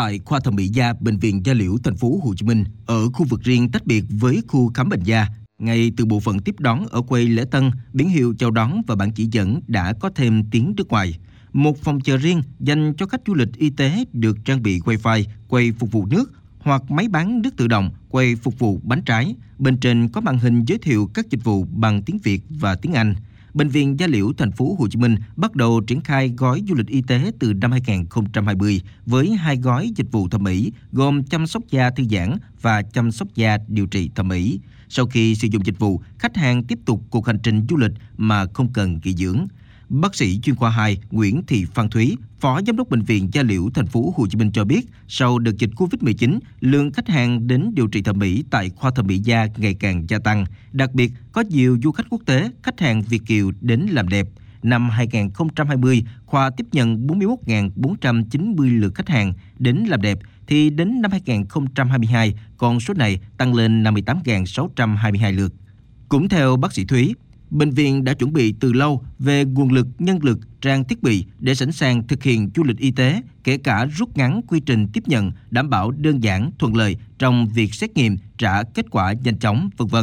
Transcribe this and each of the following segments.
tại khoa thẩm mỹ da bệnh viện Gia Liễu thành phố Hồ Chí Minh ở khu vực riêng tách biệt với khu khám bệnh da. Ngay từ bộ phận tiếp đón ở quầy lễ tân, biển hiệu chào đón và bản chỉ dẫn đã có thêm tiếng nước ngoài. Một phòng chờ riêng dành cho khách du lịch y tế được trang bị wifi, quầy phục vụ nước hoặc máy bán nước tự động, quầy phục vụ bánh trái. Bên trên có màn hình giới thiệu các dịch vụ bằng tiếng Việt và tiếng Anh. Bệnh viện Gia Liễu thành phố Hồ Chí Minh bắt đầu triển khai gói du lịch y tế từ năm 2020 với hai gói dịch vụ thẩm mỹ gồm chăm sóc da thư giãn và chăm sóc da điều trị thẩm mỹ. Sau khi sử dụng dịch vụ, khách hàng tiếp tục cuộc hành trình du lịch mà không cần nghỉ dưỡng. Bác sĩ chuyên khoa 2 Nguyễn Thị Phan Thúy, Phó Giám đốc Bệnh viện Gia Liễu thành phố Hồ Chí Minh cho biết, sau đợt dịch Covid-19, lượng khách hàng đến điều trị thẩm mỹ tại khoa thẩm mỹ da ngày càng gia tăng. Đặc biệt, có nhiều du khách quốc tế, khách hàng Việt kiều đến làm đẹp. Năm 2020, khoa tiếp nhận 41.490 lượt khách hàng đến làm đẹp, thì đến năm 2022, con số này tăng lên 58.622 lượt. Cũng theo bác sĩ Thúy, Bệnh viện đã chuẩn bị từ lâu về nguồn lực, nhân lực, trang thiết bị để sẵn sàng thực hiện du lịch y tế, kể cả rút ngắn quy trình tiếp nhận, đảm bảo đơn giản, thuận lợi trong việc xét nghiệm, trả kết quả nhanh chóng, v.v.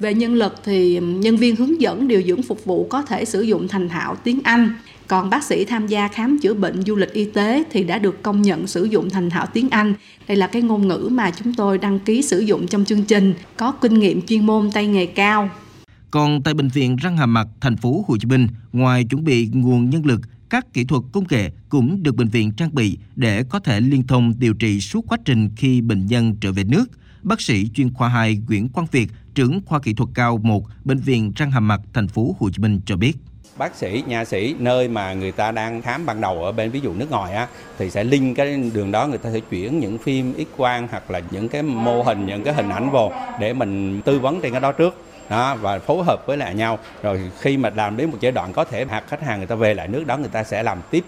Về nhân lực thì nhân viên hướng dẫn điều dưỡng phục vụ có thể sử dụng thành thạo tiếng Anh. Còn bác sĩ tham gia khám chữa bệnh du lịch y tế thì đã được công nhận sử dụng thành thạo tiếng Anh. Đây là cái ngôn ngữ mà chúng tôi đăng ký sử dụng trong chương trình, có kinh nghiệm chuyên môn tay nghề cao. Còn tại bệnh viện răng hàm mặt thành phố Hồ Chí Minh, ngoài chuẩn bị nguồn nhân lực, các kỹ thuật công nghệ cũng được bệnh viện trang bị để có thể liên thông điều trị suốt quá trình khi bệnh nhân trở về nước. Bác sĩ chuyên khoa 2 Nguyễn Quang Việt, trưởng khoa kỹ thuật cao 1, bệnh viện răng hàm mặt thành phố Hồ Chí Minh cho biết bác sĩ, nha sĩ nơi mà người ta đang khám ban đầu ở bên ví dụ nước ngoài á thì sẽ link cái đường đó người ta sẽ chuyển những phim X quang hoặc là những cái mô hình, những cái hình ảnh vào để mình tư vấn trên cái đó trước đó và phối hợp với lại nhau rồi khi mà làm đến một giai đoạn có thể hạt khách hàng người ta về lại nước đó người ta sẽ làm tiếp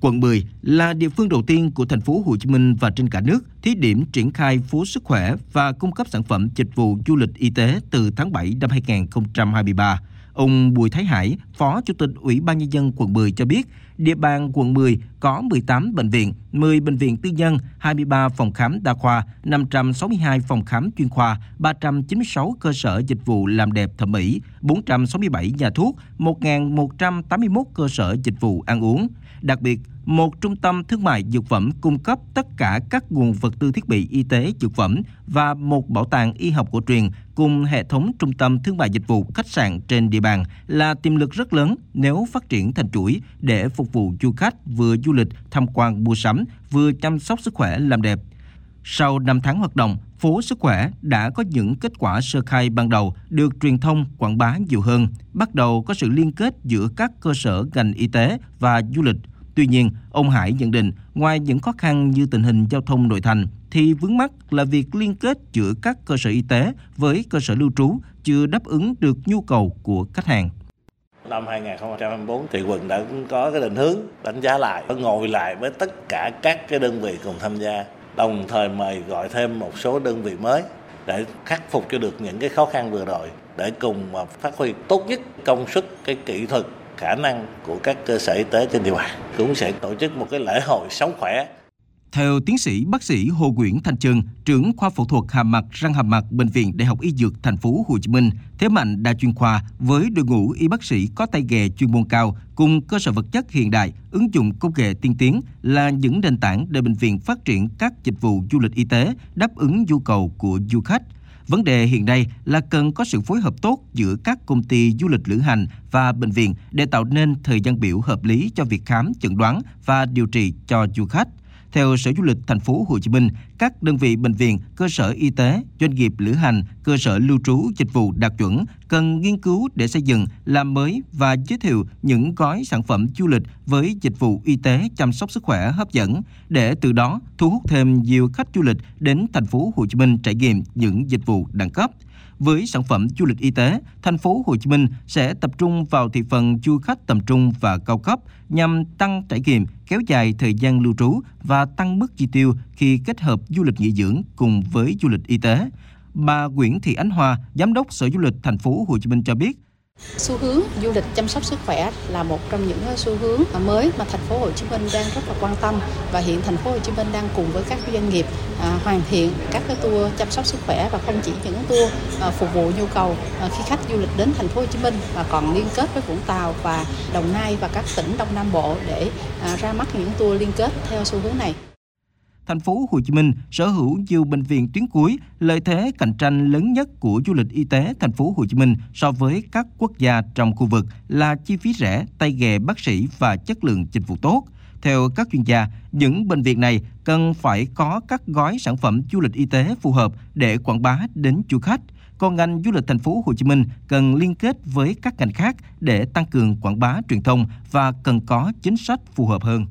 Quận 10 là địa phương đầu tiên của thành phố Hồ Chí Minh và trên cả nước thí điểm triển khai phố sức khỏe và cung cấp sản phẩm dịch vụ du lịch y tế từ tháng 7 năm 2023. Ông Bùi Thái Hải, Phó Chủ tịch Ủy ban Nhân dân quận 10 cho biết, địa bàn quận 10 có 18 bệnh viện, 10 bệnh viện tư nhân, 23 phòng khám đa khoa, 562 phòng khám chuyên khoa, 396 cơ sở dịch vụ làm đẹp thẩm mỹ, 467 nhà thuốc, 1.181 cơ sở dịch vụ ăn uống. Đặc biệt, một trung tâm thương mại dược phẩm cung cấp tất cả các nguồn vật tư thiết bị y tế dược phẩm và một bảo tàng y học cổ truyền cùng hệ thống trung tâm thương mại dịch vụ khách sạn trên địa bàn là tiềm lực rất lớn nếu phát triển thành chuỗi để phục vụ du khách vừa du lịch tham quan mua sắm vừa chăm sóc sức khỏe làm đẹp. Sau 5 tháng hoạt động, phố sức khỏe đã có những kết quả sơ khai ban đầu được truyền thông quảng bá nhiều hơn, bắt đầu có sự liên kết giữa các cơ sở ngành y tế và du lịch Tuy nhiên, ông Hải nhận định ngoài những khó khăn như tình hình giao thông nội thành thì vướng mắt là việc liên kết giữa các cơ sở y tế với cơ sở lưu trú chưa đáp ứng được nhu cầu của khách hàng. Năm 2024 thì quận đã có cái định hướng đánh giá lại, ngồi lại với tất cả các cái đơn vị cùng tham gia, đồng thời mời gọi thêm một số đơn vị mới để khắc phục cho được những cái khó khăn vừa rồi để cùng mà phát huy tốt nhất công suất cái kỹ thuật khả năng của các cơ sở y tế trên địa bàn. Cũng sẽ tổ chức một cái lễ hội sống khỏe theo tiến sĩ bác sĩ Hồ Nguyễn Thanh Trừng, trưởng khoa phẫu thuật hàm mặt răng hàm mặt bệnh viện Đại học Y Dược thành phố Hồ Chí Minh, thế mạnh đa chuyên khoa với đội ngũ y bác sĩ có tay nghề chuyên môn cao cùng cơ sở vật chất hiện đại, ứng dụng công nghệ tiên tiến là những nền tảng để bệnh viện phát triển các dịch vụ du lịch y tế đáp ứng nhu cầu của du khách. Vấn đề hiện nay là cần có sự phối hợp tốt giữa các công ty du lịch lữ hành và bệnh viện để tạo nên thời gian biểu hợp lý cho việc khám, chẩn đoán và điều trị cho du khách. Theo Sở Du lịch Thành phố Hồ Chí Minh, các đơn vị bệnh viện, cơ sở y tế, doanh nghiệp lữ hành, cơ sở lưu trú dịch vụ đạt chuẩn cần nghiên cứu để xây dựng, làm mới và giới thiệu những gói sản phẩm du lịch với dịch vụ y tế chăm sóc sức khỏe hấp dẫn để từ đó thu hút thêm nhiều khách du lịch đến thành phố Hồ Chí Minh trải nghiệm những dịch vụ đẳng cấp. Với sản phẩm du lịch y tế, thành phố Hồ Chí Minh sẽ tập trung vào thị phần du khách tầm trung và cao cấp nhằm tăng trải nghiệm, kéo dài thời gian lưu trú và tăng mức chi tiêu khi kết hợp du lịch nghỉ dưỡng cùng với du lịch y tế. Bà Nguyễn Thị Ánh Hoa, giám đốc Sở Du lịch thành phố Hồ Chí Minh cho biết, Xu hướng du lịch chăm sóc sức khỏe là một trong những xu hướng mới mà thành phố Hồ Chí Minh đang rất là quan tâm và hiện thành phố Hồ Chí Minh đang cùng với các doanh nghiệp à, hoàn thiện các cái tour chăm sóc sức khỏe và không chỉ những tour à, phục vụ nhu cầu à, khi khách du lịch đến thành phố Hồ Chí Minh mà còn liên kết với Vũng Tàu và Đồng Nai và các tỉnh Đông Nam Bộ để à, ra mắt những tour liên kết theo xu hướng này thành phố Hồ Chí Minh sở hữu nhiều bệnh viện tuyến cuối, lợi thế cạnh tranh lớn nhất của du lịch y tế thành phố Hồ Chí Minh so với các quốc gia trong khu vực là chi phí rẻ, tay nghề bác sĩ và chất lượng dịch vụ tốt. Theo các chuyên gia, những bệnh viện này cần phải có các gói sản phẩm du lịch y tế phù hợp để quảng bá đến du khách. Còn ngành du lịch thành phố Hồ Chí Minh cần liên kết với các ngành khác để tăng cường quảng bá truyền thông và cần có chính sách phù hợp hơn.